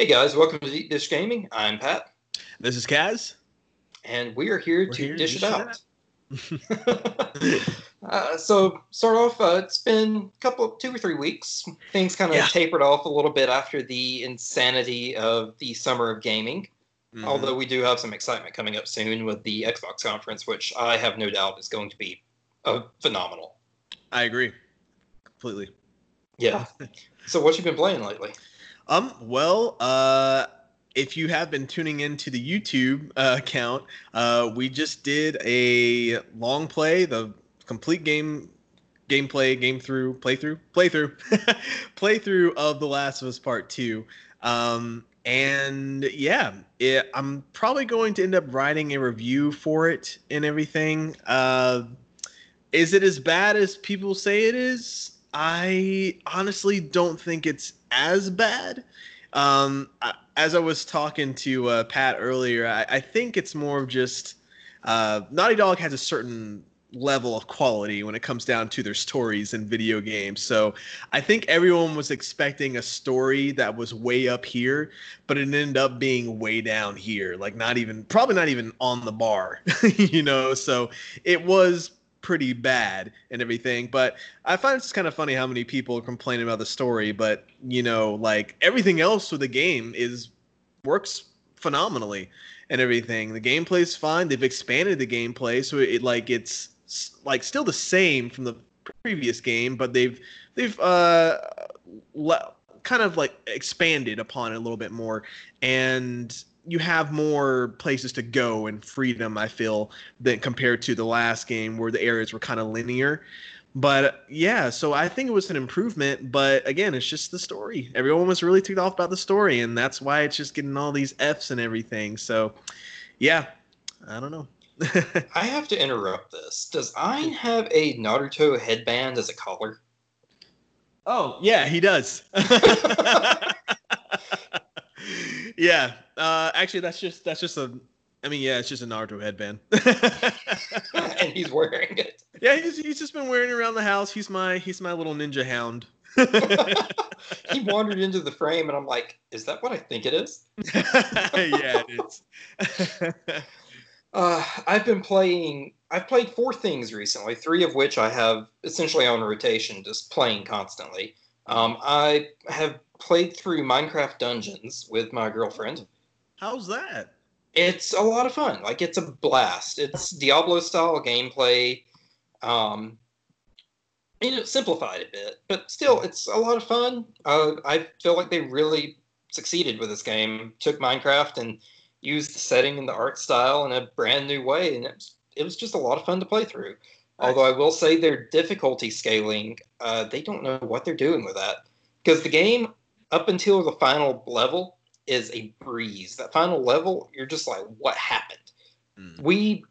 Hey guys, welcome to Deep Dish Gaming. I'm Pat. This is Kaz. And we are here We're to here dish, dish, it out. uh, so, start off, uh, it's been a couple, two or three weeks. Things kind of yeah. tapered off a little bit after the insanity of the summer of gaming. Mm-hmm. Although we do have some excitement coming up soon with the Xbox conference, which I have no doubt is going to be uh, phenomenal. I agree completely. Yeah. so, what you been playing lately? Um. Well, uh, if you have been tuning into the YouTube uh, account, uh, we just did a long play, the complete game gameplay, game through, playthrough, playthrough, playthrough of The Last of Us Part Two. Um, and yeah, it, I'm probably going to end up writing a review for it and everything. Uh, is it as bad as people say it is? I honestly don't think it's as bad. Um, as I was talking to uh, Pat earlier, I, I, think it's more of just uh, Naughty Dog has a certain level of quality when it comes down to their stories in video games. So I think everyone was expecting a story that was way up here, but it ended up being way down here, like not even, probably not even on the bar, you know? So it was pretty bad and everything. But I find it's kind of funny how many people complain about the story, but you know, like everything else with the game is works phenomenally and everything. The gameplay is fine. They've expanded the gameplay, so it like it's like still the same from the previous game, but they've they've uh le- kind of like expanded upon it a little bit more and you have more places to go and freedom. I feel than compared to the last game where the areas were kind of linear. But yeah, so I think it was an improvement. But again, it's just the story. Everyone was really ticked off about the story, and that's why it's just getting all these Fs and everything. So yeah, I don't know. I have to interrupt this. Does Ein have a Naruto headband as a collar? Oh yeah, he does. yeah, uh, actually, that's just that's just a. I mean, yeah, it's just a Naruto headband. and he's wearing it. Yeah, he's, he's just been wearing it around the house. He's my he's my little ninja hound. he wandered into the frame, and I'm like, "Is that what I think it is?" yeah, it is. uh, I've been playing. I've played four things recently, three of which I have essentially on rotation, just playing constantly. Um, I have played through Minecraft Dungeons with my girlfriend. How's that? It's a lot of fun. Like it's a blast. It's Diablo style gameplay. Um, you know, simplified a bit, but still, it's a lot of fun. Uh, I feel like they really succeeded with this game. Took Minecraft and used the setting and the art style in a brand new way, and it was, it was just a lot of fun to play through. Although I will say their difficulty scaling, uh, they don't know what they're doing with that. Because the game, up until the final level, is a breeze. That final level, you're just like, what happened? Mm. We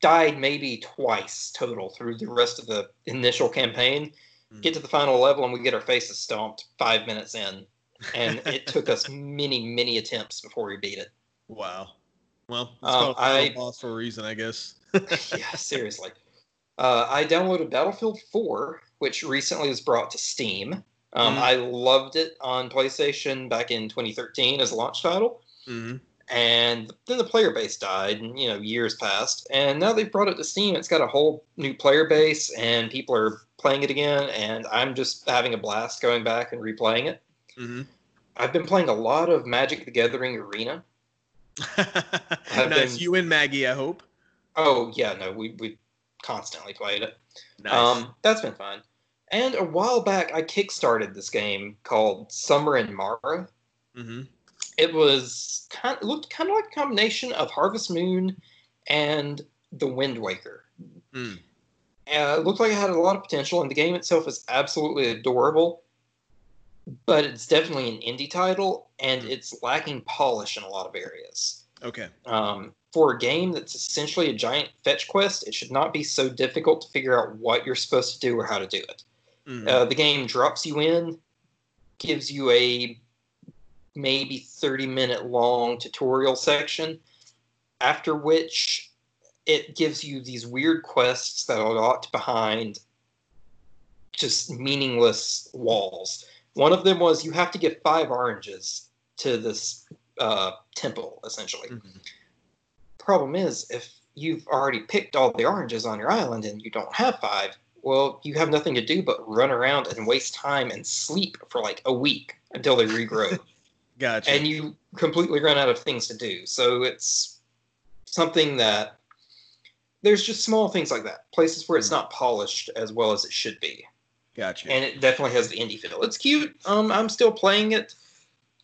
died maybe twice total through the rest of the initial campaign. Mm. Get to the final level and we get our faces stomped five minutes in. And it took us many, many attempts before we beat it. Wow. Well, it's um, I, boss for a reason, I guess. yeah, seriously. Uh, I downloaded Battlefield 4, which recently was brought to Steam. Um, mm-hmm. I loved it on PlayStation back in 2013 as a launch title. Mm-hmm. And then the player base died, and you know years passed, and now they've brought it to Steam. It's got a whole new player base, and people are playing it again. And I'm just having a blast going back and replaying it. Mm-hmm. I've been playing a lot of Magic the Gathering Arena. nice, been... you and Maggie, I hope. Oh yeah, no, we we constantly played it. Nice. Um, that's been fun. And a while back, I kickstarted this game called Summer in Mara. Mm-hmm. It was kind of, looked kind of like a combination of Harvest Moon and The Wind Waker. Mm. Uh, it looked like it had a lot of potential, and the game itself is absolutely adorable. But it's definitely an indie title, and mm. it's lacking polish in a lot of areas. Okay. Um, for a game that's essentially a giant fetch quest, it should not be so difficult to figure out what you're supposed to do or how to do it. Mm-hmm. Uh, the game drops you in, gives you a maybe 30 minute long tutorial section, after which it gives you these weird quests that are locked behind just meaningless walls. One of them was you have to get five oranges to this uh, temple essentially. Mhm. Problem is, if you've already picked all the oranges on your island and you don't have five, well, you have nothing to do but run around and waste time and sleep for like a week until they regrow. Gotcha. and you completely run out of things to do. So it's something that there's just small things like that, places where it's not polished as well as it should be, gotcha. and it definitely has the indie feel. It's cute. Um, I'm still playing it.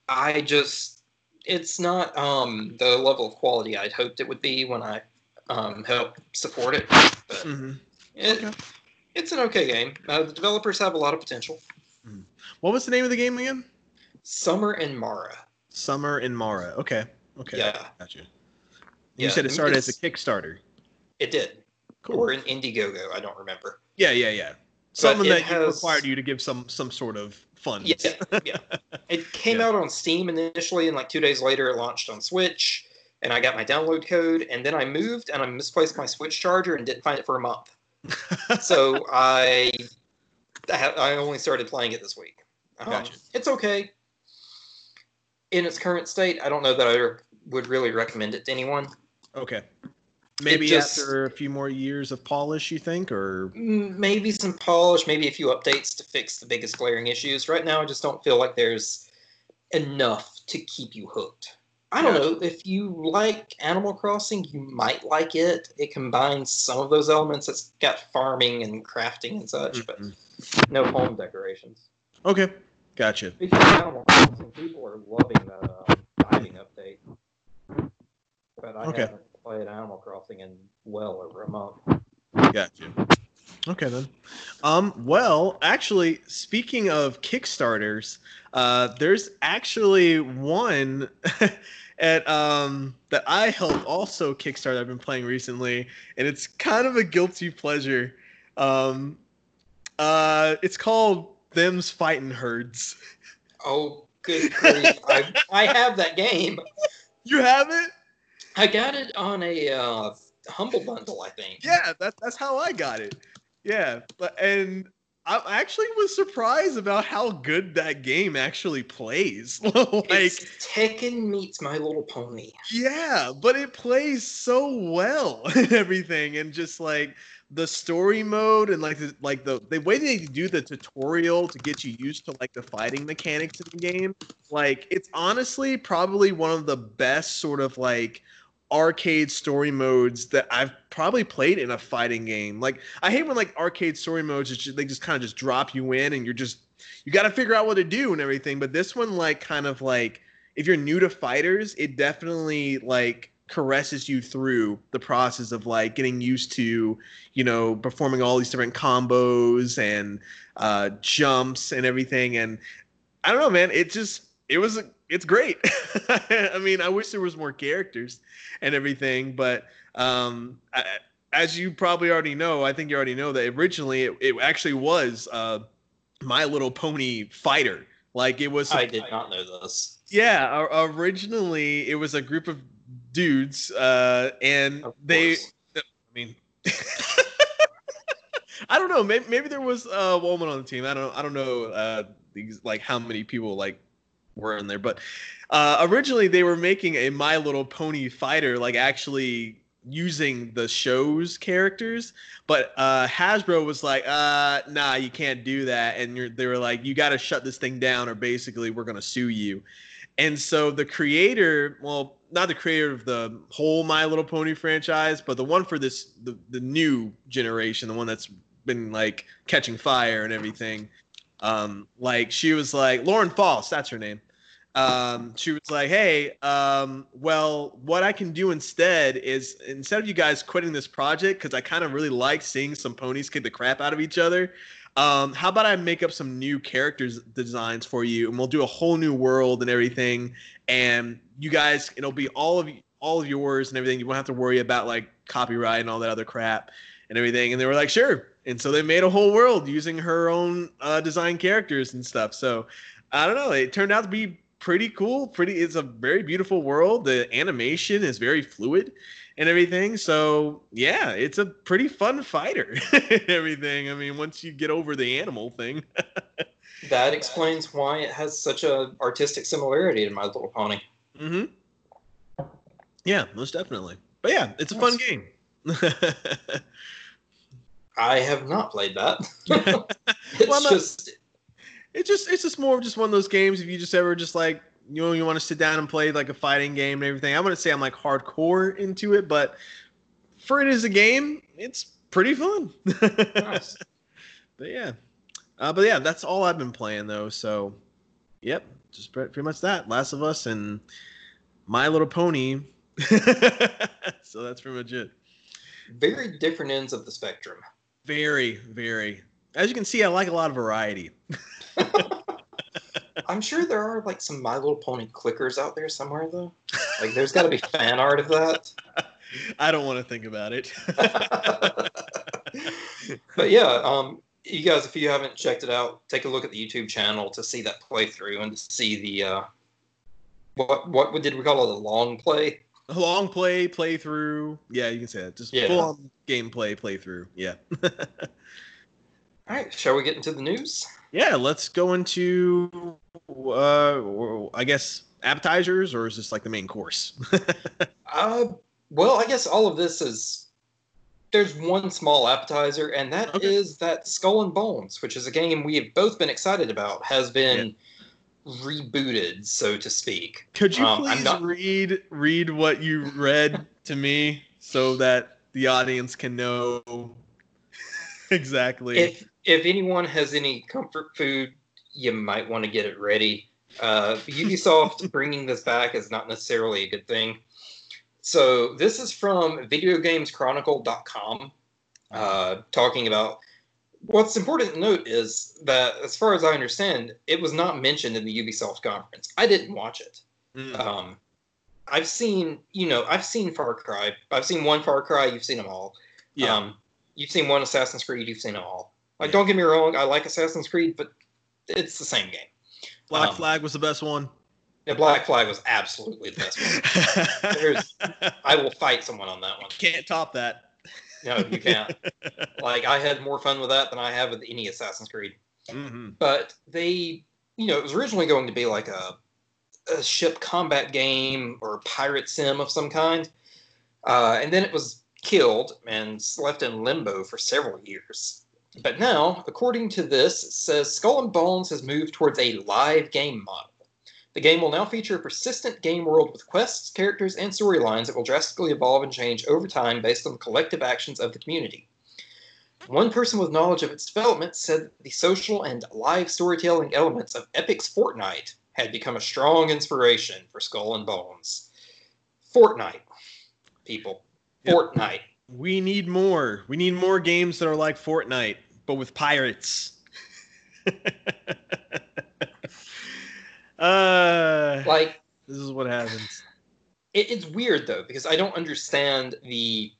I just it's not um the level of quality I'd hoped it would be when I um helped support it, but Mhm. it, Okay. It's an okay game. Uh, the developers have a lot of potential. What was the name of the game again? Summer in Mara. Summer in Mara. Okay. Okay. Yeah, Gotcha. You Yeah, said it started as a Kickstarter. it did. Cool. Or an Indiegogo, I don't remember. Yeah, yeah, yeah. Something that has- required you to give some some sort of funds. Yeah, yeah. It came Yeah. out on Steam initially, and like two days later, it launched on Switch. And I got my download code, and then I moved and I misplaced my Switch charger and didn't find it for a month. So I, I, I only started playing it this week. Um, Gotcha. It's okay. In its current state, I don't know that I would really recommend it to anyone. okay. Maybe just- after a few more years of polish, you think, or Maybe some polish, maybe a few updates to fix the biggest glaring issues. Right now, I just don't feel like there's enough to keep you hooked. I don't know. If you like Animal Crossing, you might like it. It combines some of those elements. It's got farming and crafting and such, but Mhm. no home decorations. okay, gotcha. Speaking of Animal Crossing, people are loving the uh, diving update. But I Okay. haven't played Animal Crossing in well over a month. Gotcha. Okay then. Um, well, actually, speaking of Kickstarters, uh, there's actually one at um that I helped also Kickstarter. I've been playing recently, and it's kind of a guilty pleasure. Um, uh, it's called Them's Fighting Herds. Oh, good grief. I, I have that game. You have it? I got it on a uh, Humble Bundle, I think. Yeah, that, that's how I got it. Yeah, but and I actually was surprised about how good that game actually plays. like, It's Tekken meets My Little Pony. yeah, but it plays so well and everything, and just like the story mode and like the like the the way they do the tutorial to get you used to like the fighting mechanics in the game. Like, it's honestly probably one of the best sort of like arcade story modes that I've probably played in a fighting game. Like I hate when like arcade story modes just, they just kind of just drop you in and you're just you got to figure out what to do and everything. But this one like kind of like if you're new to fighters, it definitely like caresses you through the process of like getting used to you know performing all these different combos and uh jumps and everything and i don't know man it just it was it's great i mean i wish there was more characters and everything but um I, as you probably already know i think you already know that originally it, it actually was uh my little pony fighter like it was I did not know this. yeah originally it was a group of dudes uh and Of they. I mean, I don't know. Maybe, maybe there was a woman on the team. I don't. I don't know. Uh, these like how many people like were in there, but uh, originally they were making a My Little Pony fighter, like actually using the show's characters. But uh, Hasbro was like, uh, "Nah, you can't do that," and they were like, "You got to shut this thing down, or basically we're gonna sue you." And so the creator, well, not the creator of the whole My Little Pony franchise, but the one for this the, the new generation, the one that's been like catching fire and everything. Um, like she was like Lauren Faust, that's her name. Um, she was like, "Hey, um, well, what I can do instead is instead of you guys quitting this project because I kind of really like seeing some ponies kick the crap out of each other. Um, how about I make up some new characters designs for you, and we'll do a whole new world and everything, and you guys, it'll be all of all of yours and everything. You won't have to worry about like copyright and all that other crap and everything. And they were like, sure. And so they made a whole world using her own uh, design characters and stuff. So I don't know. It turned out to be pretty cool. Pretty. It's a very beautiful world. The animation is very fluid and everything. So yeah, it's a pretty fun fighter and everything. I mean, once you get over the animal thing. that explains why it has such a artistic similarity to My Little Pony. Mm-hmm. Yeah, most definitely. But yeah, it's a fun game. I have not played that. it's Well, just it's just it's just more of just one of those games if you just ever just like you know you want to sit down and play like a fighting game and everything. I wouldn't say I'm like hardcore into it, but for it as a game, it's pretty fun. nice. But yeah, uh, but yeah, that's all I've been playing though. So, yep, just pretty much that. Last of Us and My Little Pony. so that's pretty much it. very different ends of the spectrum. Very, very. As you can see, I like a lot of variety. I'm sure there are like some My Little Pony clickers out there somewhere though. Like there's got to be fan art of that. I don't want to think about it. but yeah, um, you guys, if you haven't checked it out, take a look at the YouTube channel to see that playthrough and to see the uh, what what did we call it? A long play. A long play, playthrough. Yeah, you can say that. Just Yeah. full on gameplay, playthrough. Yeah. All right, shall we get into the news? Yeah, let's go into, uh, I guess, appetizers, or is this like the main course? Uh, well, I guess all of this is there's one small appetizer, and that is Okay. that Skull and Bones, which is a game we have both been excited about, has been rebooted, so to speak. Could you Um, please not- read read what you read to me so that the audience can know exactly? If if anyone has any comfort food, you might want to get it ready. Uh, Ubisoft bringing this back is not necessarily a good thing. So this is from VideoGamesChronicle.com, uh, talking about what's important to note is that, as far as I understand, it was not mentioned in the Ubisoft conference. I didn't watch it. Mm. Um, I've seen, you know, I've seen Far Cry. I've seen one Far Cry. You've seen them all. yeah. Um, you've seen one Assassin's Creed. You've seen them all. Like, Yeah. don't get me wrong. I like Assassin's Creed, but it's the same game. Black um, Flag was the best one. The Black Flag was absolutely the best one. There's- I will fight someone on that one. Can't top that. No, you can't. like, I had more fun with that than I have with any Assassin's Creed. hmm but they you know it was originally going to be like a, a ship combat game or a pirate sim of some kind uh, and then it was killed and left in limbo for several years but now according to this it says skull and bones has moved towards a live game model the game will now feature a persistent game world with quests characters and storylines that will drastically evolve and change over time based on the collective actions of the community one person with knowledge of its development said that the social and live storytelling elements of Epic's Fortnite had become a strong inspiration for Skull and Bones. Fortnite, people. Yep. Fortnite. We need more. We need more games that are like Fortnite, but with pirates. uh, Like, this is what happens. it, it's weird though, because I don't understand the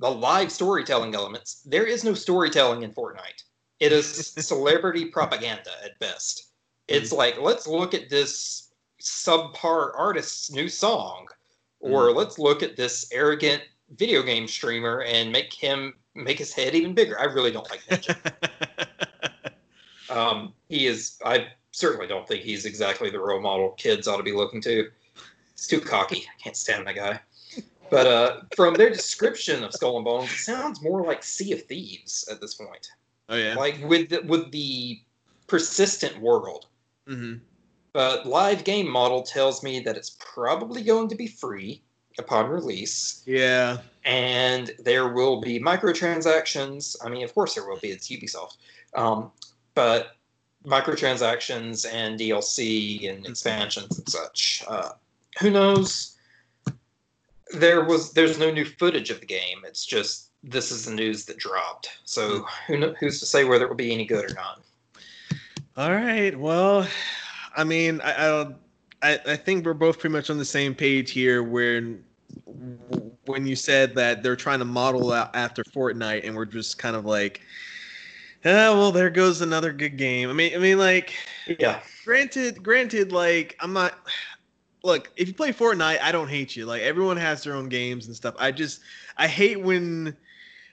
the live storytelling elements. There is no storytelling in Fortnite. It is celebrity propaganda at best. It's like, let's look at this subpar artist's new song, or let's look at this arrogant video game streamer and make him make his head even bigger. I really don't like Ninja. um, he is. I certainly don't think he's exactly the role model kids ought to be looking to. It's too cocky. I can't stand that guy. But uh, from their description of Skull and Bones, it sounds more like Sea of Thieves at this point. oh yeah. Like with the, with the persistent world. hmm But live game model tells me that it's probably going to be free upon release, Yeah. and there will be microtransactions. I mean, of course there will be. It's Ubisoft, um, but microtransactions and DLC and expansions and such. Uh, who knows? There was there's no new footage of the game. It's just this is the news that dropped. So who who's to say whether it will be any good or not? All right. Well, I mean, I, I I I think we're both pretty much on the same page here. When when you said that they're trying to model out after Fortnite, and we're just kind of like, oh well, there goes another good game. I mean, I mean, like, Yeah. granted, granted, like, I'm not. Look, if you play Fortnite, I don't hate you. Like, everyone has their own games and stuff. I just, I hate when,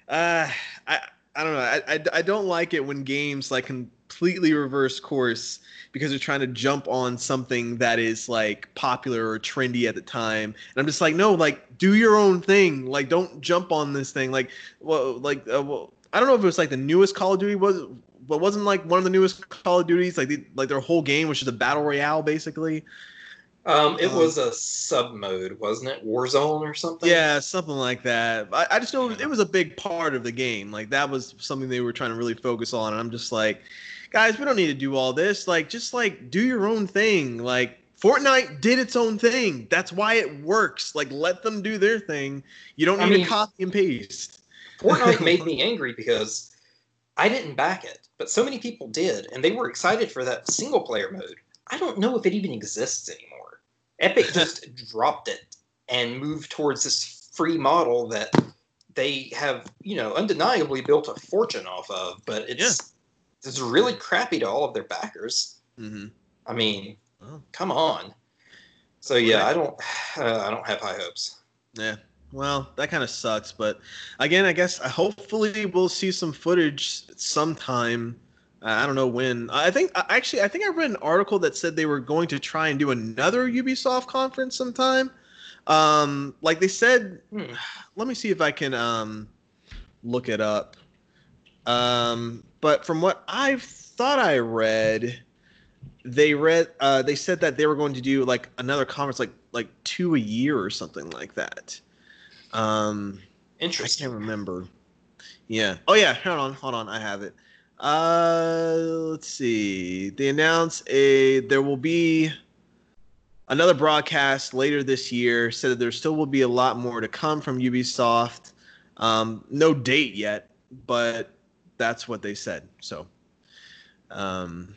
uh, I. I don't know. I, I, I don't like it when games like completely reverse course because they're trying to jump on something that is like popular or trendy at the time. And I'm just like, no, like do your own thing. Like don't jump on this thing. Like well, like uh, well, I don't know if it was like the newest Call of Duty was, but wasn't like one of the newest Call of Duties. Like the, like their whole game was just a battle royale basically. Um, it um, was a sub mode, wasn't it? Warzone or something? Yeah, something like that. I, I just know it was a big part of the game. Like that was something they were trying to really focus on. And I'm just like, guys, we don't need to do all this. Like, just like do your own thing. Like Fortnite did its own thing. That's why it works. Like, let them do their thing. You don't need I mean, to copy and paste. Fortnite made me angry because I didn't back it, but so many people did, and they were excited for that single player mode. I don't know if it even exists anymore. Epic just dropped it and moved towards this free model that they have, you know, undeniably built a fortune off of. But it's. It's really crappy to all of their backers. Mm-hmm. I mean, oh. come on. So yeah, I don't, uh, I don't have high hopes. Yeah. Well, that kind of sucks, but again, I guess uh, hopefully we'll see some footage sometime I don't know when. I think actually, I think I read an article that said they were going to try and do another Ubisoft conference sometime. Um, like they said, hmm. let me see if I can um, look it up. Um, but from what I thought I read, they read uh, they said that they were going to do like another conference, like like two a year or something like that. Um, Interesting. I can't remember. Yeah. Oh yeah. Hold on. Hold on. I have it. Uh, let's see. They announced a there will be another broadcast later this year. Said that there still will be a lot more to come from Ubisoft. Um, no date yet, but that's what they said. So, um,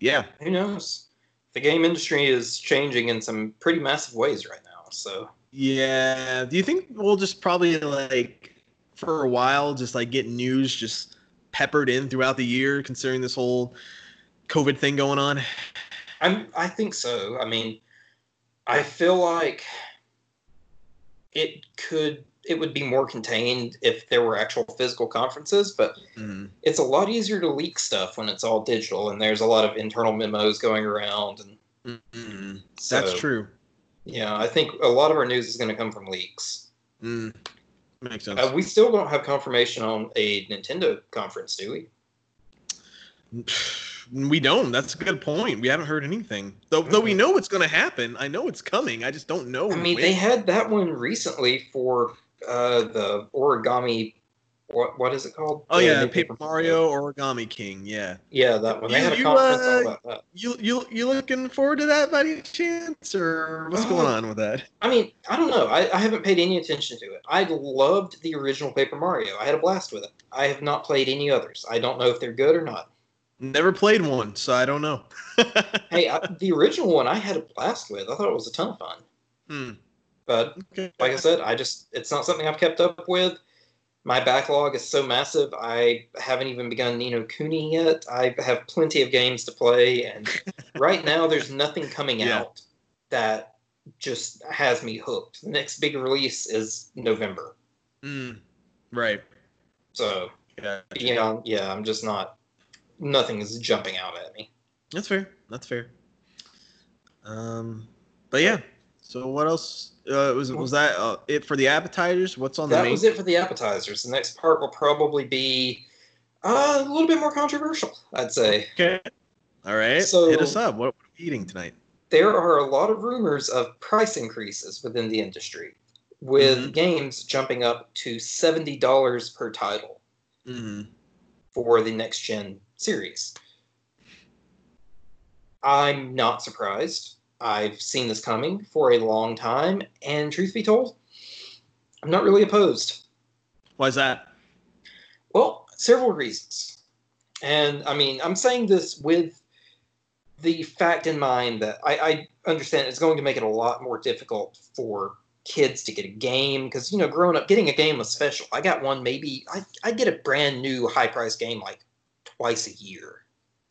yeah. Who knows? The game industry is changing in some pretty massive ways right now. So. Yeah. Do you think we'll just probably like for a while just like get news just peppered in throughout the year, considering this whole COVID thing going on? I'm, I think so. I mean, I feel like it could it would be more contained if there were actual physical conferences, but mm. it's a lot easier to leak stuff when it's all digital and there's a lot of internal memos going around and mm-hmm. so, that's true. Yeah, I think a lot of our news is going to come from leaks. Mm. Makes sense. Uh, we still don't have confirmation on a Nintendo conference, do we? We don't. That's a good point. We haven't heard anything. Though mm-hmm. though we know it's going to happen. I know it's coming. I just don't know. I mean, when. they had that one recently for uh, the origami what what is it called? Oh the yeah, Paper Mario Origami King. Yeah. Yeah, that one. They you, had a conference uh, all about that. You you you looking forward to that by any chance, or what's uh, going on with that? I mean, I don't know. I, I haven't paid any attention to it. I loved the original Paper Mario. I had a blast with it. I have not played any others. I don't know if they're good or not. Never played one, so I don't know. hey, I, the original one I had a blast with. I thought it was a ton of fun. Hmm. But like I said, I just it's not something I've kept up with my backlog is so massive. I haven't even begun Ni no Kuni yet. I have plenty of games to play, and right now there's nothing coming yeah. out that just has me hooked. The next big release is November. Mm, right. So yeah, you know, yeah, I'm just not. Nothing is jumping out at me. That's fair. That's fair. Um, but yeah. So what else uh, was was that uh, it for the appetizers? What's on that the That was it for the appetizers. The next part will probably be uh, a little bit more controversial, I'd say. Okay. All right. So hit us up. What are we eating tonight? There are a lot of rumors of price increases within the industry, with mm-hmm. games jumping up to seventy dollars per title mm-hmm. for the next gen series. I'm not surprised. I've seen this coming for a long time, and truth be told, I'm not really opposed. Why is that? Well, several reasons. And I mean, I'm saying this with the fact in mind that I, I understand it's going to make it a lot more difficult for kids to get a game because you know growing up getting a game was special i got one maybe i, I get a brand new high price game like twice a year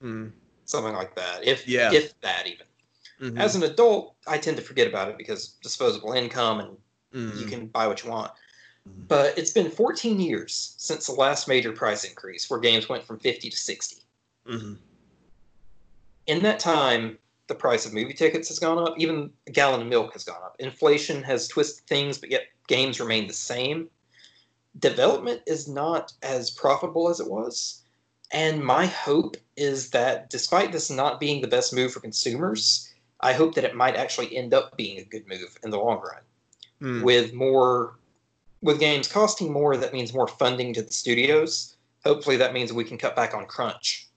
mm. something like that if yeah. if that even Mm-hmm. As an adult, I tend to forget about it because disposable income and mm-hmm. you can buy what you want. But it's been 14 years since the last major price increase where games went from 50 to 60. Mm-hmm. In that time, the price of movie tickets has gone up. Even a gallon of milk has gone up. Inflation has twisted things, but yet games remain the same. Development is not as profitable as it was. And my hope is that despite this not being the best move for consumers, I hope that it might actually end up being a good move in the long run. Mm. With more with games costing more, that means more funding to the studios. Hopefully that means we can cut back on crunch.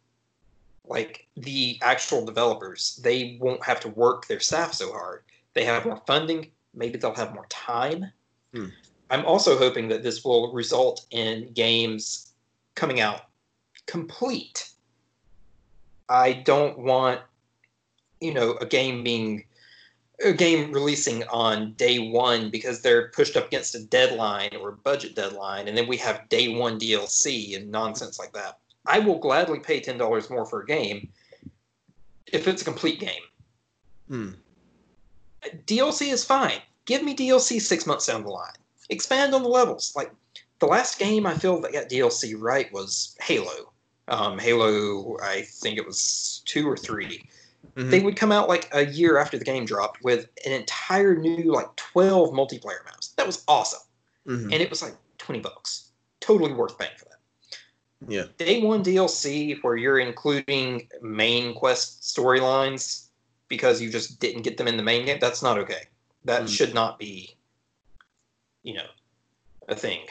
Like the actual developers, they won't have to work their staff so hard. They have more funding, maybe they'll have more time. Hmm. I'm also hoping that this will result in games coming out complete. I don't want, you know, a game being a game releasing on day one because they're pushed up against a deadline or a budget deadline, and then we have day one DLC and nonsense like that. I will gladly pay ten dollars more for a game if it's a complete game. Mm. DLC is fine. Give me DLC six months down the line. Expand on the levels. Like the last game I feel that got DLC right was Halo. Um, Halo, I think it was two or 3 Mhm. They would come out like a year after the game dropped with an entire new like twelve multiplayer maps. That was awesome, Mhm. and it was like twenty bucks. Totally worth paying for that. yeah. day one DLC where you're including main quest storylines because you just didn't get them in the main game, that's not okay. That Mm. should not be, you know, a thing.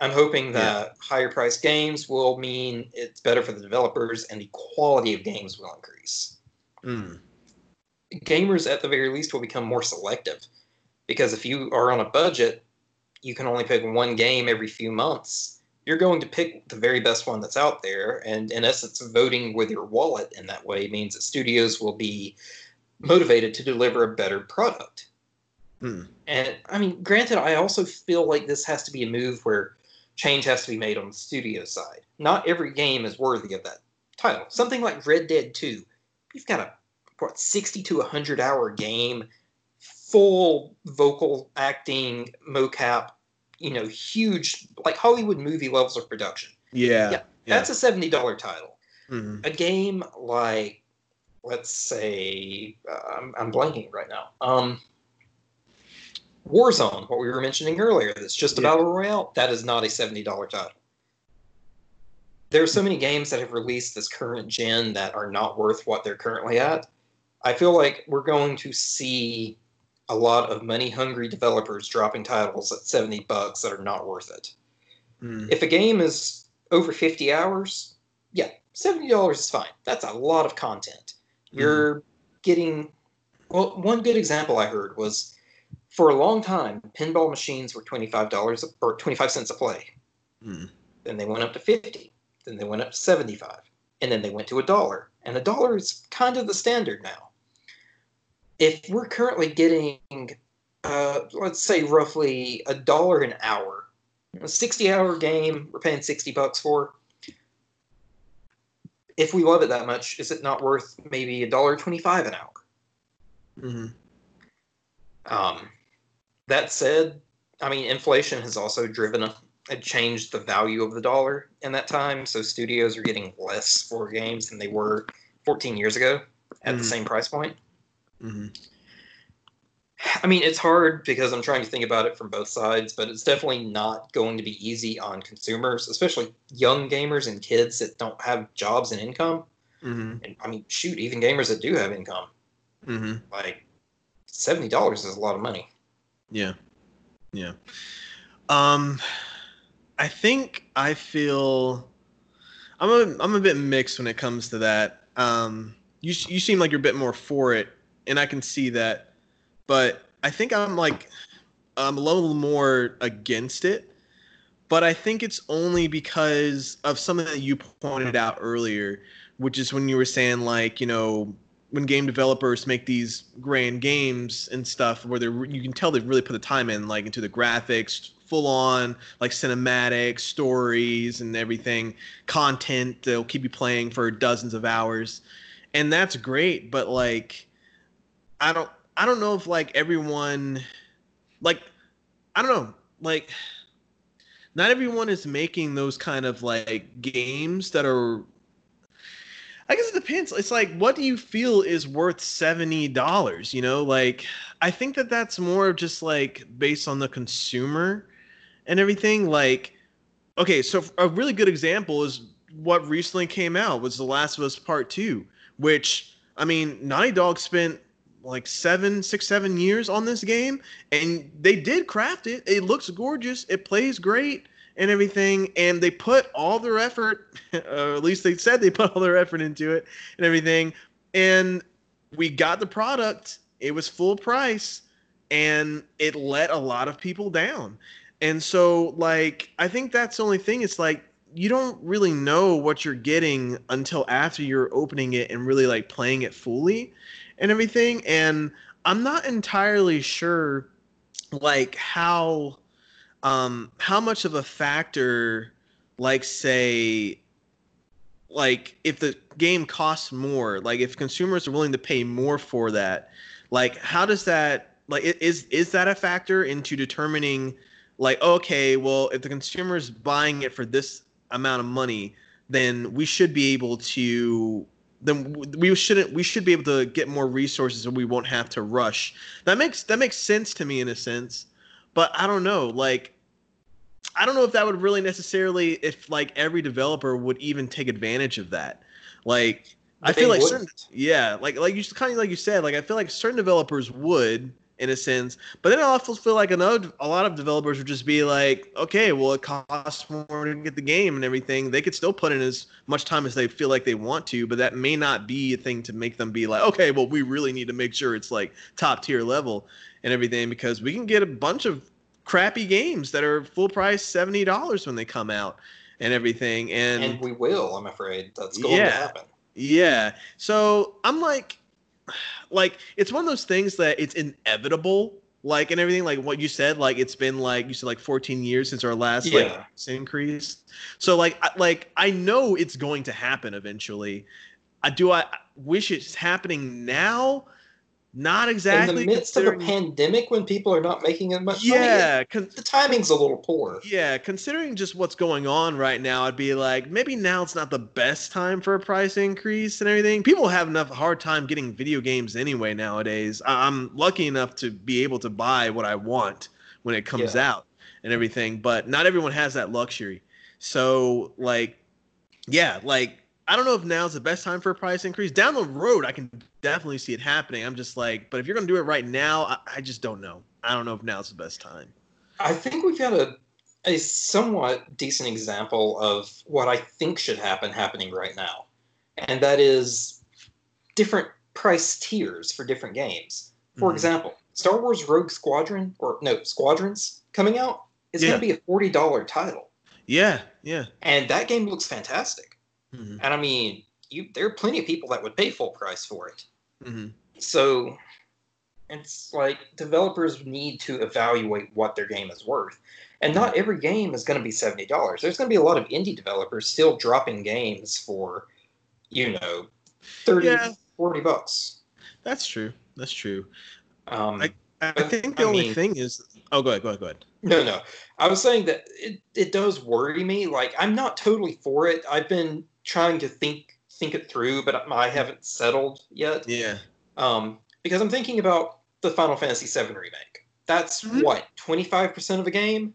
I'm hoping that higher priced games will mean it's better for the developers and the quality of games will increase. Mm. Gamers, at the very least, will become more selective because if you are on a budget, you can only pick one game every few months you're going to pick the very best one that's out there. And in essence, voting with your wallet in that way means that studios will be motivated to deliver a better product. Hmm. And I mean, granted, I also feel like this has to be a move where change has to be made on the studio side. Not every game is worthy of that title. Something like Red Dead 2, you've got a what 60 to 100 hour game, full vocal acting, mocap, you know, huge like Hollywood movie levels of production. Yeah. Yeah, That's a seventy dollar title. Mhm. A game like, let's say, uh, I'm, I'm blanking right now. Um, Warzone, what we were mentioning earlier, that's just a Yeah. battle royale. That is not a seventy dollar title. There are so many games that have released this current gen that are not worth what they're currently at. I feel like we're going to see a lot of money hungry developers dropping titles at 70 bucks that are not worth it. Mm. If a game is over 50 hours, yeah, $70 is fine. That's a lot of content. You're getting well, one good example I heard was for a long time, pinball machines were $25 or 25 cents a play. Mm. Then they went up to 50. Then they went up to 75. And then they went to a dollar. And a dollar is kind of the standard now. If we're currently getting, uh, let's say, roughly a dollar an hour, a 60 hour game we're paying 60 bucks for. If we love it that much, is it not worth maybe a dollar 25 an hour? Mhm. Um, that said, I mean, inflation has also driven a, a changed the value of the dollar in that time. So studios are getting less for games than they were 14 years ago at Mhm. the same price point. Mhm. I mean, it's hard because I'm trying to think about it from both sides, but it's definitely not going to be easy on consumers, especially young gamers and kids that don't have jobs and income. Mhm. And I mean, shoot, even gamers that do have income, Mhm. like seventy dollars is a lot of money. Yeah. Yeah. Um I think I feel I'm a I'm a bit mixed when it comes to that. Um you you seem like you're a bit more for it and I can see that. But I think I'm like I'm a little more against it. But I think it's only because of something that you pointed out earlier, which is when you were saying like, you know, when game developers make these grand games and stuff where they're you can tell they've really put the time in like into the graphics full on like cinematic stories and everything content they'll keep you playing for dozens of hours and that's great but like i don't i don't know if like everyone like i don't know like not everyone is making those kind of like games that are I guess it depends. It's like, what do you feel is worth seventy dollars? You know, like I think that that's more of just like based on the consumer and everything. Like, okay, so a really good example is what recently came out was The Last of Us Part Two, which I mean, Naughty Dog spent like seven, six, seven years on this game, and they did craft it. It looks gorgeous. It plays great and everything, and they put all their effort, uh, at least they said they put all their effort into it and everything, and we got the product. It was full price, and it let a lot of people down. And so, like, I think that's the only thing. It's like you don't really know what you're getting until after you're opening it and really like playing it fully and everything. And I'm not entirely sure, like, how um, how much of a factor, like say, like if the game costs more, like if consumers are willing to pay more for that, like how does that like is is that a factor into determining like okay, well if the consumer is buying it for this amount of money, then we should be able to then we shouldn't we should be able to get more resources and we won't have to rush. That makes that makes sense to me in a sense. But I don't know, like I don't know if that would really necessarily if like every developer would even take advantage of that. Like I feel like wouldn't. certain yeah, like like you kind of like you said, like I feel like certain developers would in a sense, but then I also feel like another a lot of developers would just be like, okay, well it costs more to get the game and everything. They could still put in as much time as they feel like they want to, but that may not be a thing to make them be like, okay, well we really need to make sure it's like top tier level and everything because we can get a bunch of crappy games that are full price seventy dollars when they come out and everything. And and we will, I'm afraid, that's going yeah, to happen. Yeah. So I'm like, like it's one of those things that it's inevitable. Like and everything, like what you said, like it's been like you said, like 14 years since our last yeah. like increase. So like, I, like I know it's going to happen eventually. I do. I wish it's happening now not exactly. In the midst of a pandemic, when people are not making as much yeah, money, the timing's a little poor. Yeah, considering just what's going on right now, I'd be like, maybe now it's not the best time for a price increase and everything. People have enough hard time getting video games anyway nowadays. I'm lucky enough to be able to buy what I want when it comes yeah. out and everything, but not everyone has that luxury. So, like, yeah, like I don't know if now's the best time for a price increase. Down the road, I can definitely see it happening. I'm just like, but if you're going to do it right now, I, I, just don't know. I don't know if now's the best time. I think we've got a a somewhat decent example of what I think should happen happening right now, and that is different price tiers for different games. For mm-hmm. example, Star Wars Rogue Squadron or no Squadrons coming out is yeah. going to be a forty dollar title. Yeah, yeah, and that game looks fantastic. Mm-hmm. And I mean, you there are plenty of people that would pay full price for it. Mm-hmm. So it's like developers need to evaluate what their game is worth. And not every game is going to be $70. There's going to be a lot of indie developers still dropping games for, you know, 30, yeah. 40 bucks. That's true. That's true. Um, I, I think the I only mean, thing is. Oh, go ahead. Go ahead. Go ahead. No, no. I was saying that it, it does worry me. Like, I'm not totally for it. I've been trying to think think it through, but I haven't settled yet. Yeah. Um, because I'm thinking about the Final Fantasy VII remake. That's mm-hmm. what 25% of a game.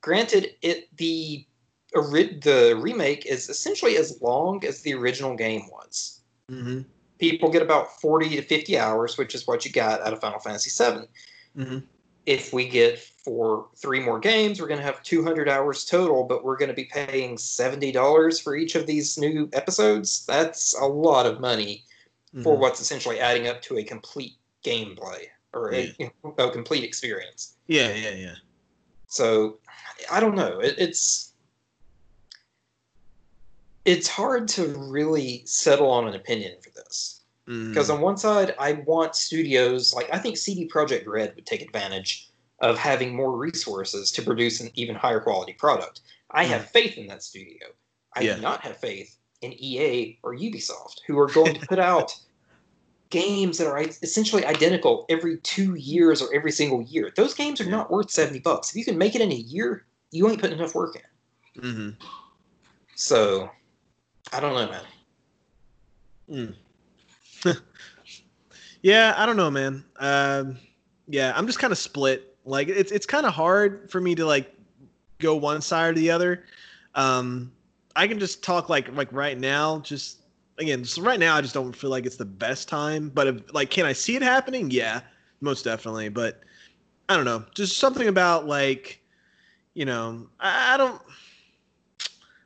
Granted, it the the remake is essentially as long as the original game was. Mm-hmm. People get about 40 to 50 hours, which is what you got out of Final Fantasy VII. Mm-hmm if we get for three more games, we're going to have 200 hours total, but we're going to be paying $70 for each of these new episodes. That's a lot of money mm-hmm. for what's essentially adding up to a complete gameplay or yeah. a, a, complete experience. Yeah, yeah, yeah. So I don't know. It, it's it's hard to really settle on an opinion for this. Because mm. on one side, I want studios like I think CD Projekt Red would take advantage of having more resources to produce an even higher quality product. I mm. have faith in that studio. I yeah. do not have faith in EA or Ubisoft, who are going to put out games that are essentially identical every two years or every single year. Those games are not worth seventy bucks. If you can make it in a year, you ain't putting enough work in. Mm-hmm. So, I don't know, man. Mm. yeah, I don't know, man. Um, yeah, I'm just kind of split. Like it's it's kind of hard for me to like go one side or the other. Um, I can just talk like like right now, just again, just right now, I just don't feel like it's the best time. But if like, can I see it happening? Yeah, most definitely. But I don't know, just something about like, you know, I, I don't,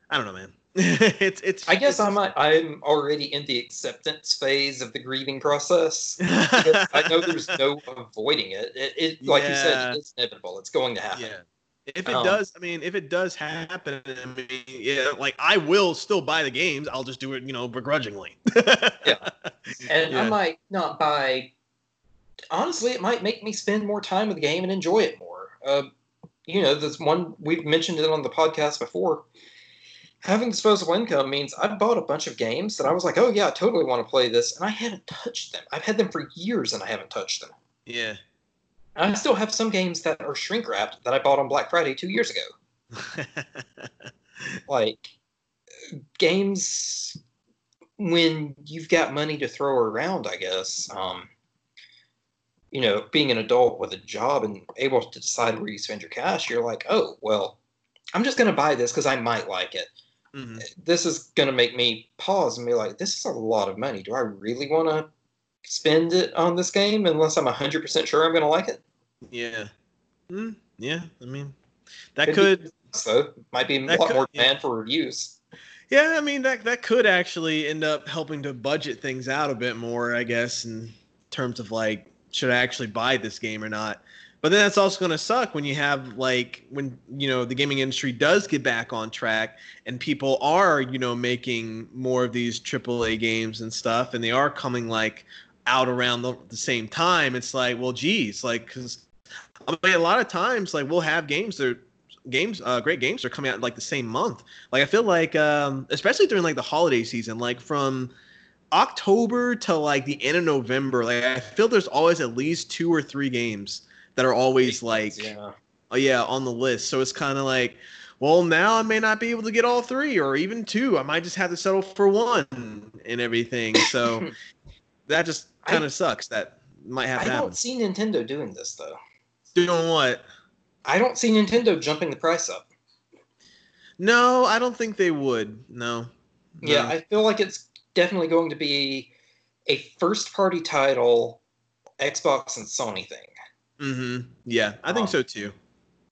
I don't know, man. it's it's. I guess it's, I'm I'm already in the acceptance phase of the grieving process. I know there's no avoiding it. It, it like you said, it's inevitable. It's going to happen. Yeah. If it um, does, I mean, if it does happen, I mean, yeah, like I will still buy the games. I'll just do it, you know, begrudgingly. yeah, and yeah. I might not buy. Honestly, it might make me spend more time with the game and enjoy it more. Uh, you know, this one we've mentioned it on the podcast before having disposable income means I've bought a bunch of games that I was like, oh yeah, I totally want to play this, and I haven't touched them. I've had them for years and I haven't touched them. Yeah. I still have some games that are shrink wrapped that I bought on Black Friday two years ago. like games when you've got money to throw around, I guess. Um, you know, being an adult with a job and able to decide where you spend your cash, you're like, oh, well, I'm just going to buy this because I might like it. Mm-hmm. This is going to make me pause and be like, this is a lot of money. Do I really want to spend it on this game unless I'm 100% sure I'm going to like it? Yeah. Mm, yeah. I mean, that could. could so might be a lot could, more demand yeah. for reviews. Yeah, I mean that that could actually end up helping to budget things out a bit more, I guess, in terms of like should I actually buy this game or not. But then that's also going to suck when you have like when you know the gaming industry does get back on track and people are you know making more of these AAA games and stuff, and they are coming like out around the, the same time. It's like, well, geez, like because I mean a lot of times like we'll have games that are, games uh, great games are coming out like the same month. Like I feel like um, especially during like the holiday season, like from October to like the end of November, like I feel there's always at least two or three games that are always like, yeah. oh yeah, on the list. So it's kind of like, well, now I may not be able to get all three or even two. I might just have to settle for one and everything. So that just kind of sucks. That might have. I happen. I don't see Nintendo doing this though. Doing what? I don't see Nintendo jumping the price up. No, I don't think they would. No. no. Yeah, I feel like it's definitely going to be a first party title, Xbox and Sony thing. Mm-hmm. Yeah, I think um, so too.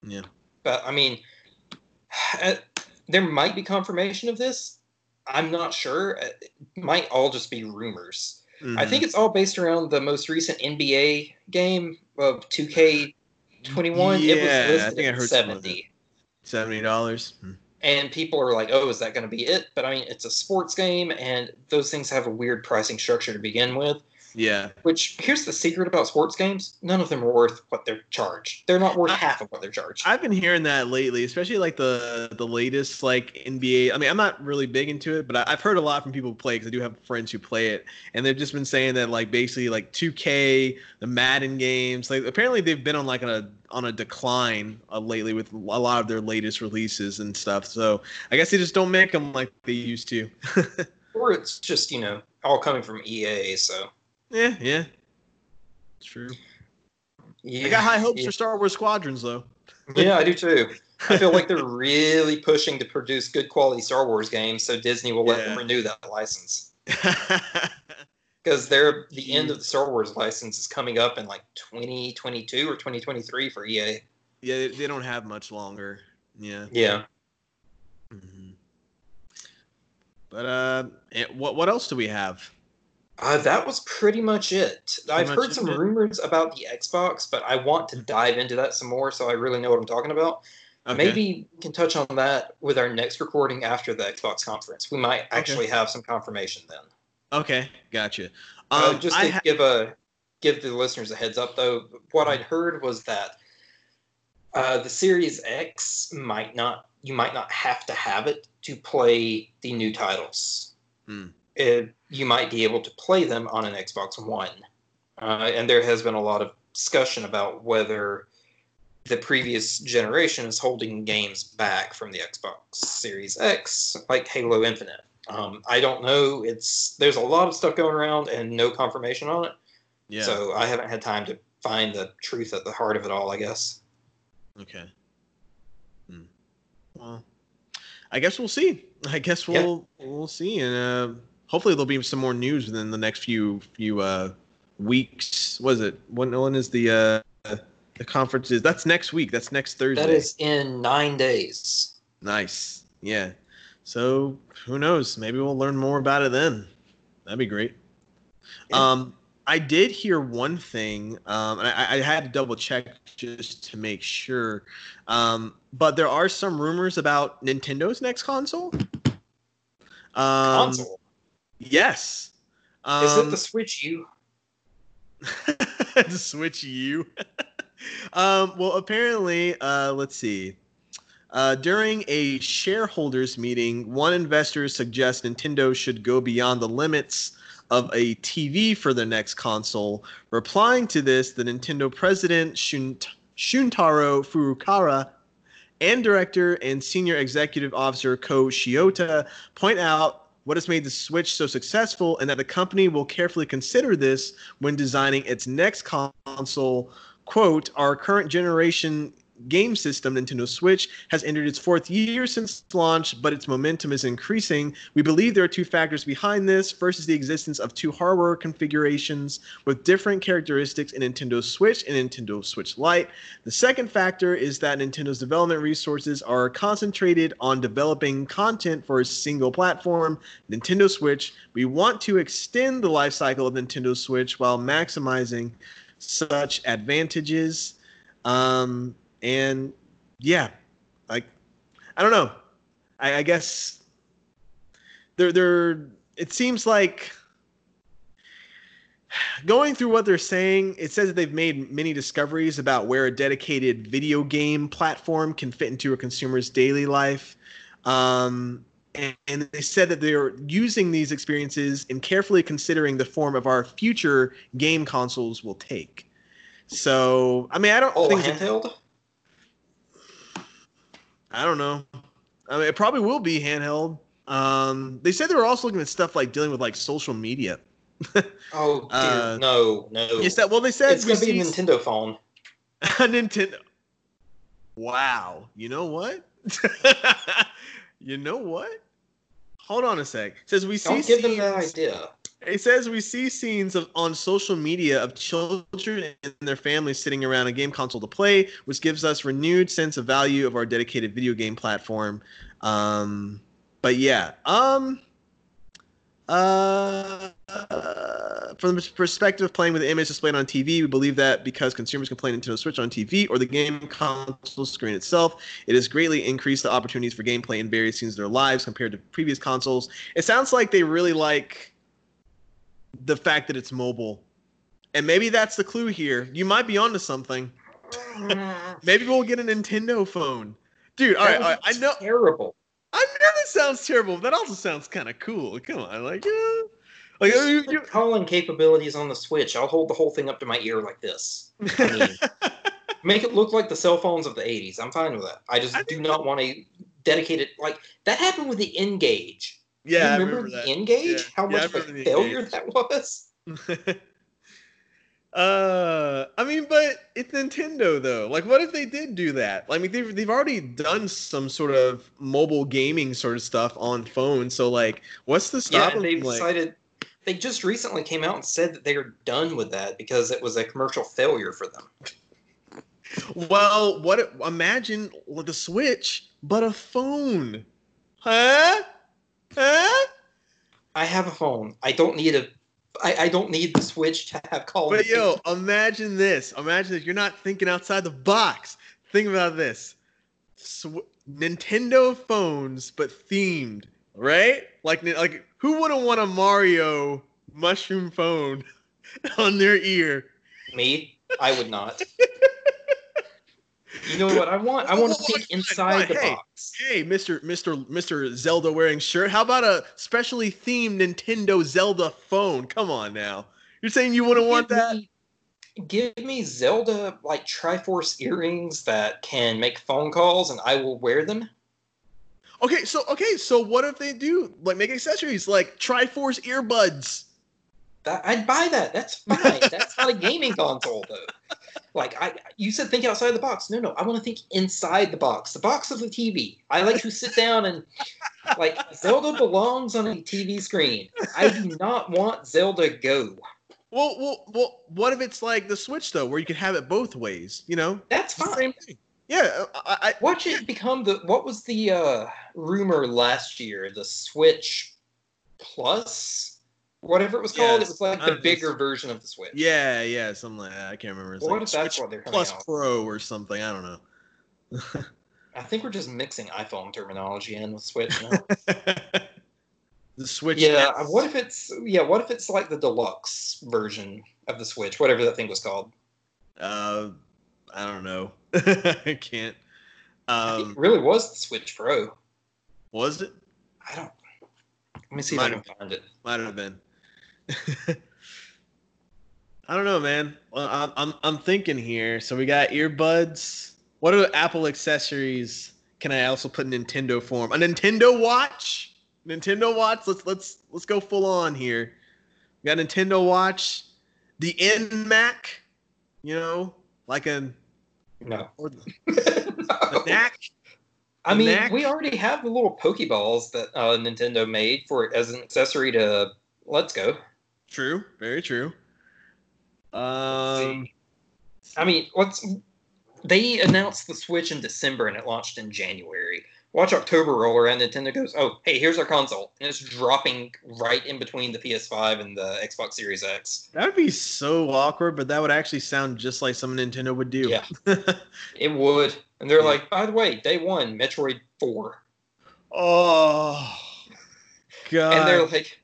Yeah. But I mean, uh, there might be confirmation of this. I'm not sure. It might all just be rumors. Mm-hmm. I think it's all based around the most recent NBA game of 2K21. Yeah, it was listed I think I heard 70. Seventy dollars. Hmm. And people are like, "Oh, is that going to be it?" But I mean, it's a sports game, and those things have a weird pricing structure to begin with. Yeah. Which here's the secret about sports games: none of them are worth what they're charged. They're not worth I, half of what they're charged. I've been hearing that lately, especially like the the latest like NBA. I mean, I'm not really big into it, but I, have heard a lot from people who play because I do have friends who play it, and they've just been saying that like basically like 2K, the Madden games, like apparently they've been on like a on a decline uh, lately with a lot of their latest releases and stuff. So I guess they just don't make them like they used to. or it's just you know all coming from EA, so yeah, yeah. It's true. Yeah, I got high hopes yeah. for Star Wars Squadrons, though. yeah, I do too. I feel like they're really pushing to produce good quality Star Wars games, so Disney will let yeah. them renew that license. Because they're the end of the Star Wars license is coming up in like 2022 or 2023 for EA. Yeah, they, they don't have much longer. Yeah. Yeah. Mm-hmm. But uh, what what else do we have? Uh, that was pretty much it. Pretty I've much heard some it. rumors about the Xbox, but I want to dive into that some more so I really know what I'm talking about. Okay. Maybe we can touch on that with our next recording after the Xbox conference. We might actually okay. have some confirmation then. Okay, gotcha. Uh, um, uh, just to ha- give a give the listeners a heads up, though, what I'd heard was that uh, the Series X might not you might not have to have it to play the new titles. Hmm it, you might be able to play them on an Xbox One. Uh, and there has been a lot of discussion about whether the previous generation is holding games back from the Xbox Series X, like Halo Infinite. Um, I don't know. It's there's a lot of stuff going around and no confirmation on it. Yeah. So I haven't had time to find the truth at the heart of it all. I guess. Okay. Hmm. Well, I guess we'll see. I guess we'll we'll see, and uh, hopefully there'll be some more news within the next few few uh, weeks. Was it when when is the uh, the conference? Is that's next week? That's next Thursday. That is in nine days. nice. Yeah. So who knows? Maybe we'll learn more about it then. That'd be great. Yeah. Um, I did hear one thing, um, and I, I had to double check just to make sure. Um, but there are some rumors about Nintendo's next console. Um, Console. Yes. Um, is it the Switch U? the Switch U. um, well, apparently, uh, let's see. Uh, during a shareholders meeting, one investor suggests Nintendo should go beyond the limits of a TV for their next console. Replying to this, the Nintendo president Shunt- Shuntaro Furukawa and director and senior executive officer Ko Shiota point out what has made the Switch so successful and that the company will carefully consider this when designing its next console. Quote, our current generation game system, Nintendo Switch, has entered its fourth year since launch, but its momentum is increasing. We believe there are two factors behind this. First is the existence of two hardware configurations with different characteristics in Nintendo Switch and Nintendo Switch Lite. The second factor is that Nintendo's development resources are concentrated on developing content for a single platform, Nintendo Switch. We want to extend the life cycle of Nintendo Switch while maximizing such advantages. Um, and yeah, like I don't know. I, I guess they're they're. It seems like going through what they're saying, it says that they've made many discoveries about where a dedicated video game platform can fit into a consumer's daily life. Um, and, and they said that they're using these experiences and carefully considering the form of our future game consoles will take. So, I mean, I don't Oh, think handheld. I don't know. I mean, it probably will be handheld. Um, they said they were also looking at stuff like dealing with like social media. Oh, dear, Uh, no, no. Is that well? They said it's gonna be a Nintendo phone. a Nintendo. Wow. You know what? you know what? Hold on a sec. It says we see Don't give them that idea. It says we see scenes of on social media of children and their families sitting around a game console to play, which gives us renewed sense of value of our dedicated video game platform. Um, but yeah, um, uh, from the perspective of playing with the image displayed on TV, we believe that because consumers can play Nintendo Switch on TV or the game console screen itself, it has greatly increased the opportunities for gameplay in various scenes of their lives compared to previous consoles. It sounds like they really like the fact that it's mobile. And maybe that's the clue here. You might be onto something. Maybe we'll get a Nintendo phone. Dude, all right, all right, I know Terrible. I know that sounds terrible, but that also sounds kind of cool. Come on, like, yeah. like Just uh, you, you, calling capabilities on the Switch. I'll hold the whole thing up to my ear like this. I mean, make it look like the cell phones of the 80s. I'm fine with that. I just I do not want to dedicate it like that happened with the N-Gage. Yeah, you remember, the that. N-Gage? Yeah. How Yeah, much of a failure that was? uh, I mean, but it's Nintendo though. Like, what if they did do that? I mean, they've they've already done some sort of mobile gaming sort of stuff on phone. So, like, what's the stop? them they've like, decided. They just recently came out and said that they are done with that because it was a commercial failure for them. Well, what? Imagine the Switch, but a phone, huh? Huh? I have a phone. I don't need a. I, I don't need the Switch to have Call But yo, imagine this. Imagine this. You're not thinking outside the box. Think about this. Sw- Nintendo phones, but themed, right? Like, like who wouldn't want a Mario mushroom phone on their ear? Me, I would not. you know what I want? I want to Why- think inside the hey, box. Hey, Mister Mister Mister Zelda wearing shirt. How about a specially themed Nintendo Zelda phone? Come on now. You're saying you wouldn't want that? me- give me Zelda like Triforce earrings that can make phone calls, and I will wear them. Okay, so okay, so what if they do like make accessories like Triforce earbuds? That, I'd buy that. That's fine. That's not a gaming console though. Like I, you said, think outside the box. No, no, I want to think inside the box. The box of the TV. I like to sit down and like Zelda belongs on a TV screen. I do not want Zelda Go. Well, well, well. What if it's like the Switch though, where you can have it both ways? You know, That's fine. Same thing. Yeah, I, I, Watch it become the what was the uh, rumor last year? The Switch Plus, whatever it was called. Yes, it was like the know. bigger version of the Switch. yeah, yeah, something like that. I can't remember. It's What like if that's Switch what they're Plus out? Pro or something. I don't know. I think we're just mixing iPhone terminology in with Switch now. the Switch. yeah. What if it's yeah? What if it's like the deluxe version of the Switch, whatever that thing was called? Uh, I don't know. I can't. I Um, it really was the Switch Pro. was it? I don't. Let me see Might if I can find it. Might have been. I don't know, man. Well, I'm, I'm thinking here. So we got earbuds. What are Apple accessories? Can I also put Nintendo form? A Nintendo Watch. Nintendo Watch. Let's let's let's go full on here. We got Nintendo Watch. The NMAC. You know, like a No. or the, No. knack. I mean, Knack? we already have the little Pokeballs that uh, Nintendo made for as an accessory to Let's Go. True. Very true. Um. I mean, what's they announced the Switch in December and it launched in January. Watch October roll around, Nintendo goes, "Oh, hey, here's our console," and it's dropping right in between the PS5 and the Xbox Series X. That would be so awkward, but that would actually sound just like something Nintendo would do. Yeah. It would, and they're Yeah. like, "By the way, day one, Metroid 4. oh, God. and they're like,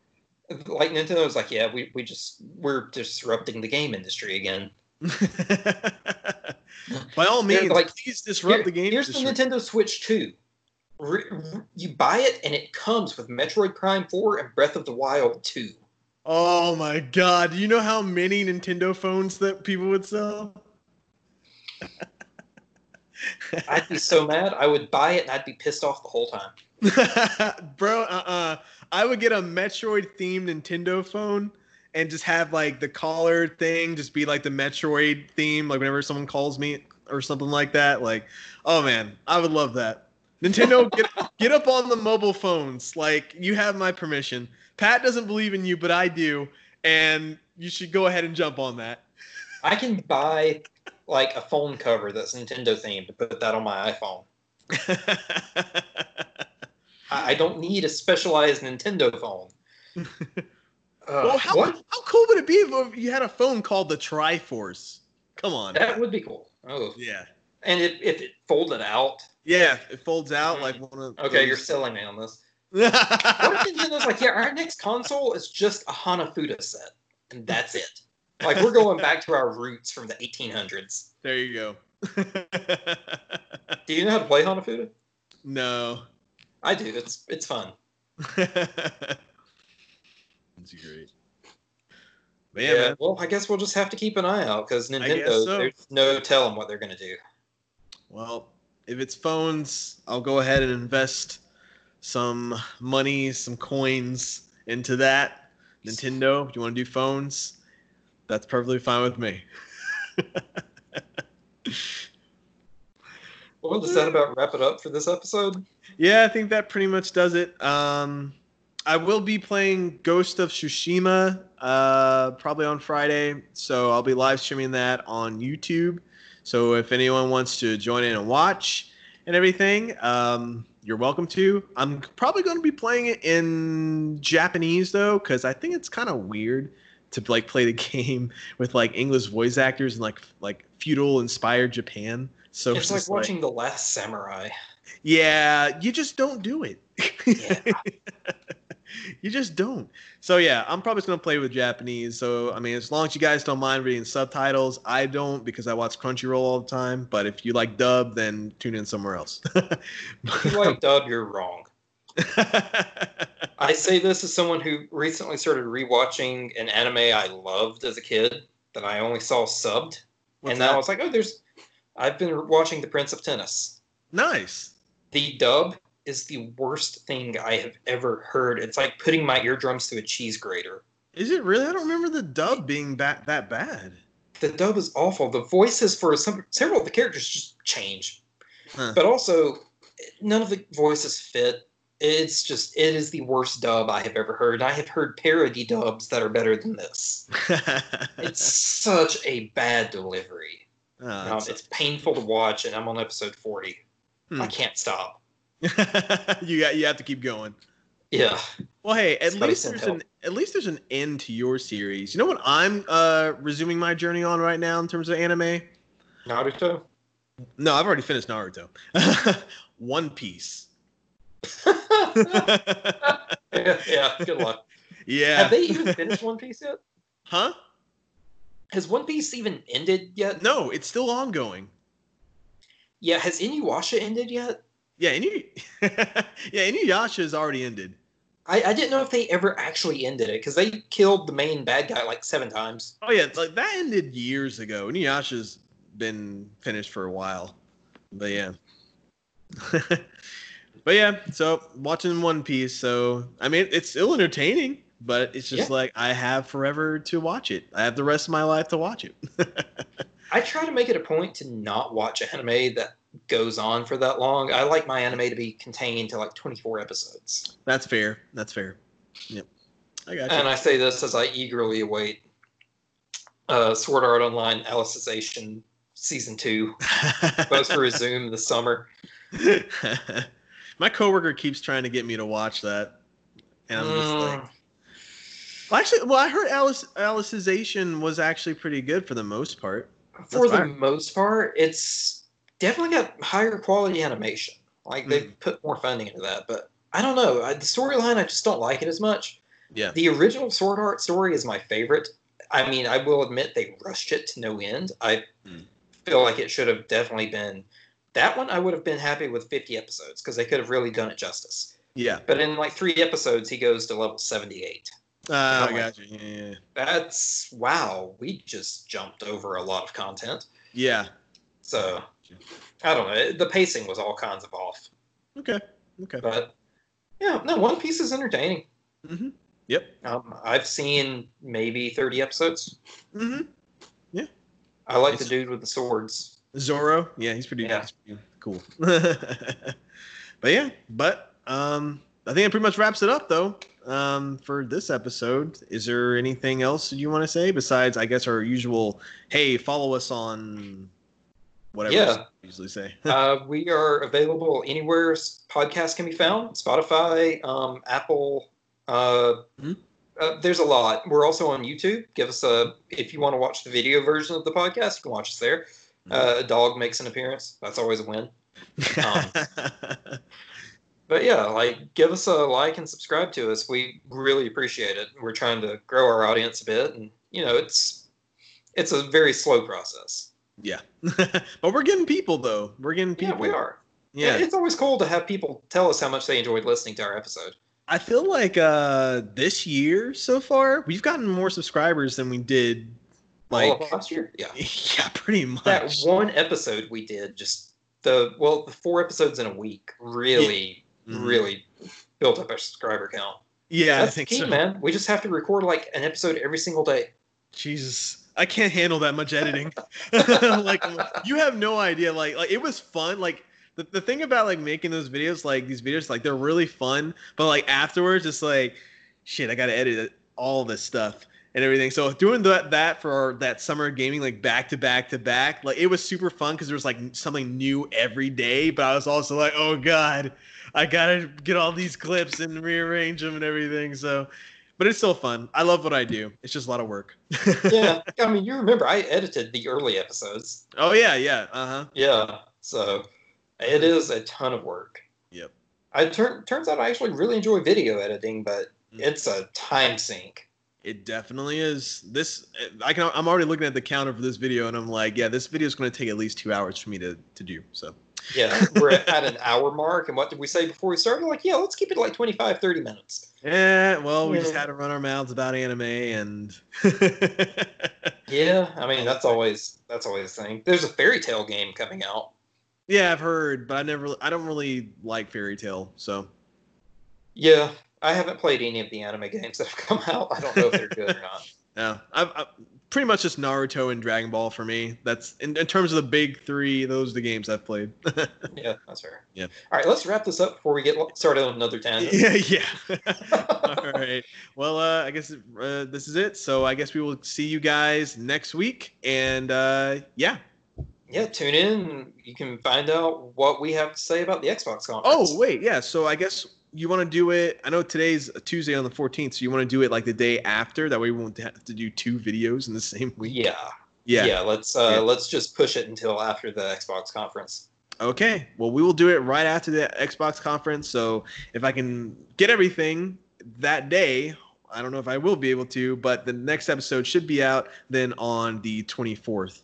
like Nintendo's like, "Yeah, we, we just we're disrupting the game industry again." By all means, like, please disrupt Here- the game Here's industry. the Nintendo Switch 2. Re- re- you buy it and it comes with Metroid Prime 4 and Breath of the Wild 2. Oh my God! Do you know how many Nintendo phones that people would sell? I'd be so mad. I would buy it and I'd be pissed off the whole time. Bro, uh-uh. I would get a Metroid themed Nintendo phone and just have like the collar thing just be like the Metroid theme, like whenever someone calls me or something like that. Like, oh man, I would love that. Nintendo, get get up on the mobile phones. Like, you have my permission. Pat doesn't believe in you, but I do, and you should go ahead and jump on that. I can buy like a phone cover that's Nintendo themed to put that on my iPhone. I, I don't need a specialized Nintendo phone. Uh, well, how, what? how cool would it be if you had a phone called the Triforce? Come on. That would be cool. Oh, Yeah. and if, if it folded out, Yeah, it folds out like one of okay, those- you're selling me on this. What if Nintendo's like, yeah, our next console is just a Hanafuda set, and that's it. Like we're going back to our roots from the 1800s. there you go. Do you know how to play Hanafuda? no. I do. It's it's fun. That's great. But yeah, man. Well, I guess we'll just have to keep an eye out because Nintendo, so. there's no telling what they're gonna do. Well, if it's phones, I'll go ahead and invest some money, some coins into that. Nintendo, if you want to do phones, that's perfectly fine with me. Well, does that about wrap it up for this episode? Yeah, I think that pretty much does it. Um, I will be playing Ghost of Tsushima uh, probably on Friday, so I'll be live streaming that on YouTube. So if anyone wants to join in and watch and everything, um, you're welcome to. I'm probably going to be playing it in Japanese though, because I think it's kind of weird to like play the game with like English voice actors and like like feudal inspired Japan. So It's like just watching The Last Samurai. Yeah, you just don't do it. Yeah. you just don't. So yeah, I'm probably just gonna play with Japanese. So I mean, as long as you guys don't mind reading subtitles, I don't because I watch Crunchyroll all the time. But if you like dub, then tune in somewhere else. If you like dub, you're wrong. I say this as someone who recently started rewatching an anime I loved as a kid. that I only saw subbed, What's and now? I was like, oh, there's. I've been watching The Prince of Tennis. nice. The dub is the worst thing I have ever heard. It's like putting my eardrums through a cheese grater. Is it really? I don't remember the dub being that that bad. The dub is awful. The voices for some several of the characters just change, Huh. but also none of the voices fit. It's just it is the worst dub I have ever heard. I have heard parody dubs that are better than this. It's such a bad delivery. Oh, Um, it's painful to watch, and I'm on episode forty. Hmm. I can't stop. you got you have to keep going. Yeah, Well, hey, at Somebody least there's an at least there's an end to your series. You know what I'm uh resuming my journey on right now in terms of anime? Naruto. No, I've already finished Naruto. One Piece. yeah, yeah, good luck. yeah. Have they even finished One Piece yet? huh? Has One Piece even ended yet? No, it's still ongoing. Yeah, has Inuyasha ended yet? Yeah, Inu- yeah, Inuyasha has already ended. I, I didn't know if they ever actually ended it because they killed the main bad guy like seven times. Oh yeah, like that ended years ago. Inuyasha's been finished for a while. But yeah. but yeah, so watching One Piece, so I mean it's still entertaining, but it's just Yeah. like I have forever to watch it. I have the rest of my life to watch it. I try to make it a point to not watch an anime that goes on for that long. I like my anime to be contained to like 24 episodes. That's fair. That's fair. Yep. I got you. And I say this as I eagerly await uh, Sword Art Online Alicization Season 2, supposed to resume this summer. My coworker keeps trying to get me to watch that, and I'm just like, Mm, well, actually, well, I heard Alice Alicization was actually pretty good for the most part. For the most part, it's definitely got higher quality animation. Like they've Mm. put more funding into that, but I don't know. I, the storyline, I just don't like it as much. Yeah. The original Sword Art story is my favorite. I mean, I will admit they rushed it to no end. I Mm. feel like it should have definitely been that one. I would have been happy with 50 episodes because they could have really done it justice. Yeah. But in like three episodes, he goes to level 78. Uh, I got you. Yeah. That's wow. We just jumped over a lot of content. Yeah. So I don't know. The pacing was all kinds of off. Okay. Okay. But yeah, no, One Piece is entertaining. Mm-hmm. Yep. Um, I've seen maybe 30 episodes. Mm-hmm. Yeah. I like It's- the dude with the swords. Zoro. Yeah, he's pretty, Yeah. he's pretty cool. but yeah, but um, I think it pretty much wraps it up though. Um, for this episode, is there anything else you want to say besides, I guess, our usual? Hey, follow us on whatever Yeah. we usually say. uh, we are available anywhere podcasts can be found Spotify, um, Apple. Uh, Mhm. uh, there's a lot. We're also on YouTube. Give us a, if you want to watch the video version of the podcast, you can watch us there. Uh, a dog makes an appearance. That's always a win. um, But yeah, like give us a like and subscribe to us. We really appreciate it. We're trying to grow our audience a bit, and you know, it's it's a very slow process. yeah, but we're getting people though. We're getting people. Yeah, we are. Yeah, it's always cool to have people tell us how much they enjoyed listening to our episode. I feel like uh this year so far we've gotten more subscribers than we did like last year, yeah. yeah, pretty much. That one episode we did, just the well, the four episodes in a week, really, Mhm. really built up our subscriber count. Yeah, That's I think key, so. man. We just have to record like an episode every single day. Jesus, I can't handle that much editing. like you have no idea. Like like it was fun. Like the, the thing about like making those videos, like these videos, like they're really fun. But like afterwards, it's like shit. I gotta edit all this stuff and everything. So doing that that for that summer gaming, like back to back to back, like it was super fun because there was like something new every day. But I was also like, oh god, I gotta get all these clips and rearrange them and everything. So. But it's still fun. I love what I do. It's just a lot of work. Yeah, I mean, you remember I edited the early episodes. Oh yeah, yeah. Uh huh. Yeah, so it is a ton of work. Yep. I turn turns out I actually really enjoy video editing, but Mm. it's a time sink. It definitely is. This I can. I'm already looking at the counter for this video, and I'm like, yeah, this video is going to take at least two hours for me to to do. So. Yeah, we're at an hour mark, and what did we say before we started? Like, yeah, let's keep it like 25, 30 minutes. Yeah. Well, we just had to run our mouths about anime, and yeah, I mean that's always that's always the thing. There's a Fairy Tail game coming out. Yeah, I've heard, but I never. I don't really like Fairy Tail, so. Yeah, I haven't played any of the anime games that have come out. I don't know if they're good or not. Yeah, I've, I've, pretty much just Naruto and Dragon Ball for me. That's in, in terms of the big three. Those are the games I've played. yeah, that's fair. Yeah. All right, let's wrap this up before we get started on another tangent. Yeah, yeah. All right. Well, uh, I guess uh, this is it. So I guess we will see you guys next week. And uh, yeah. Yeah, tune in. You can find out what we have to say about the Xbox conference. Oh wait, yeah. So I guess you want to do it. I know today's Tuesday on the 14th, so you want to do it like the day after. That way, we won't have to do two videos in the same week. Yeah. Yeah. Yeah. Let's uh, Yeah. let's just push it until after the Xbox conference. Okay. Well, we will do it right after the Xbox conference. So if I can get everything that day, I don't know if I will be able to, but the next episode should be out then on the 24th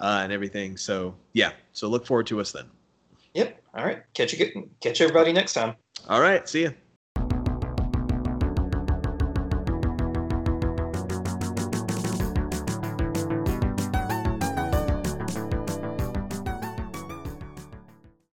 uh, and everything. So yeah. So look forward to us then. Yep. All right. Catch you. Catch everybody next time. All right. See ya.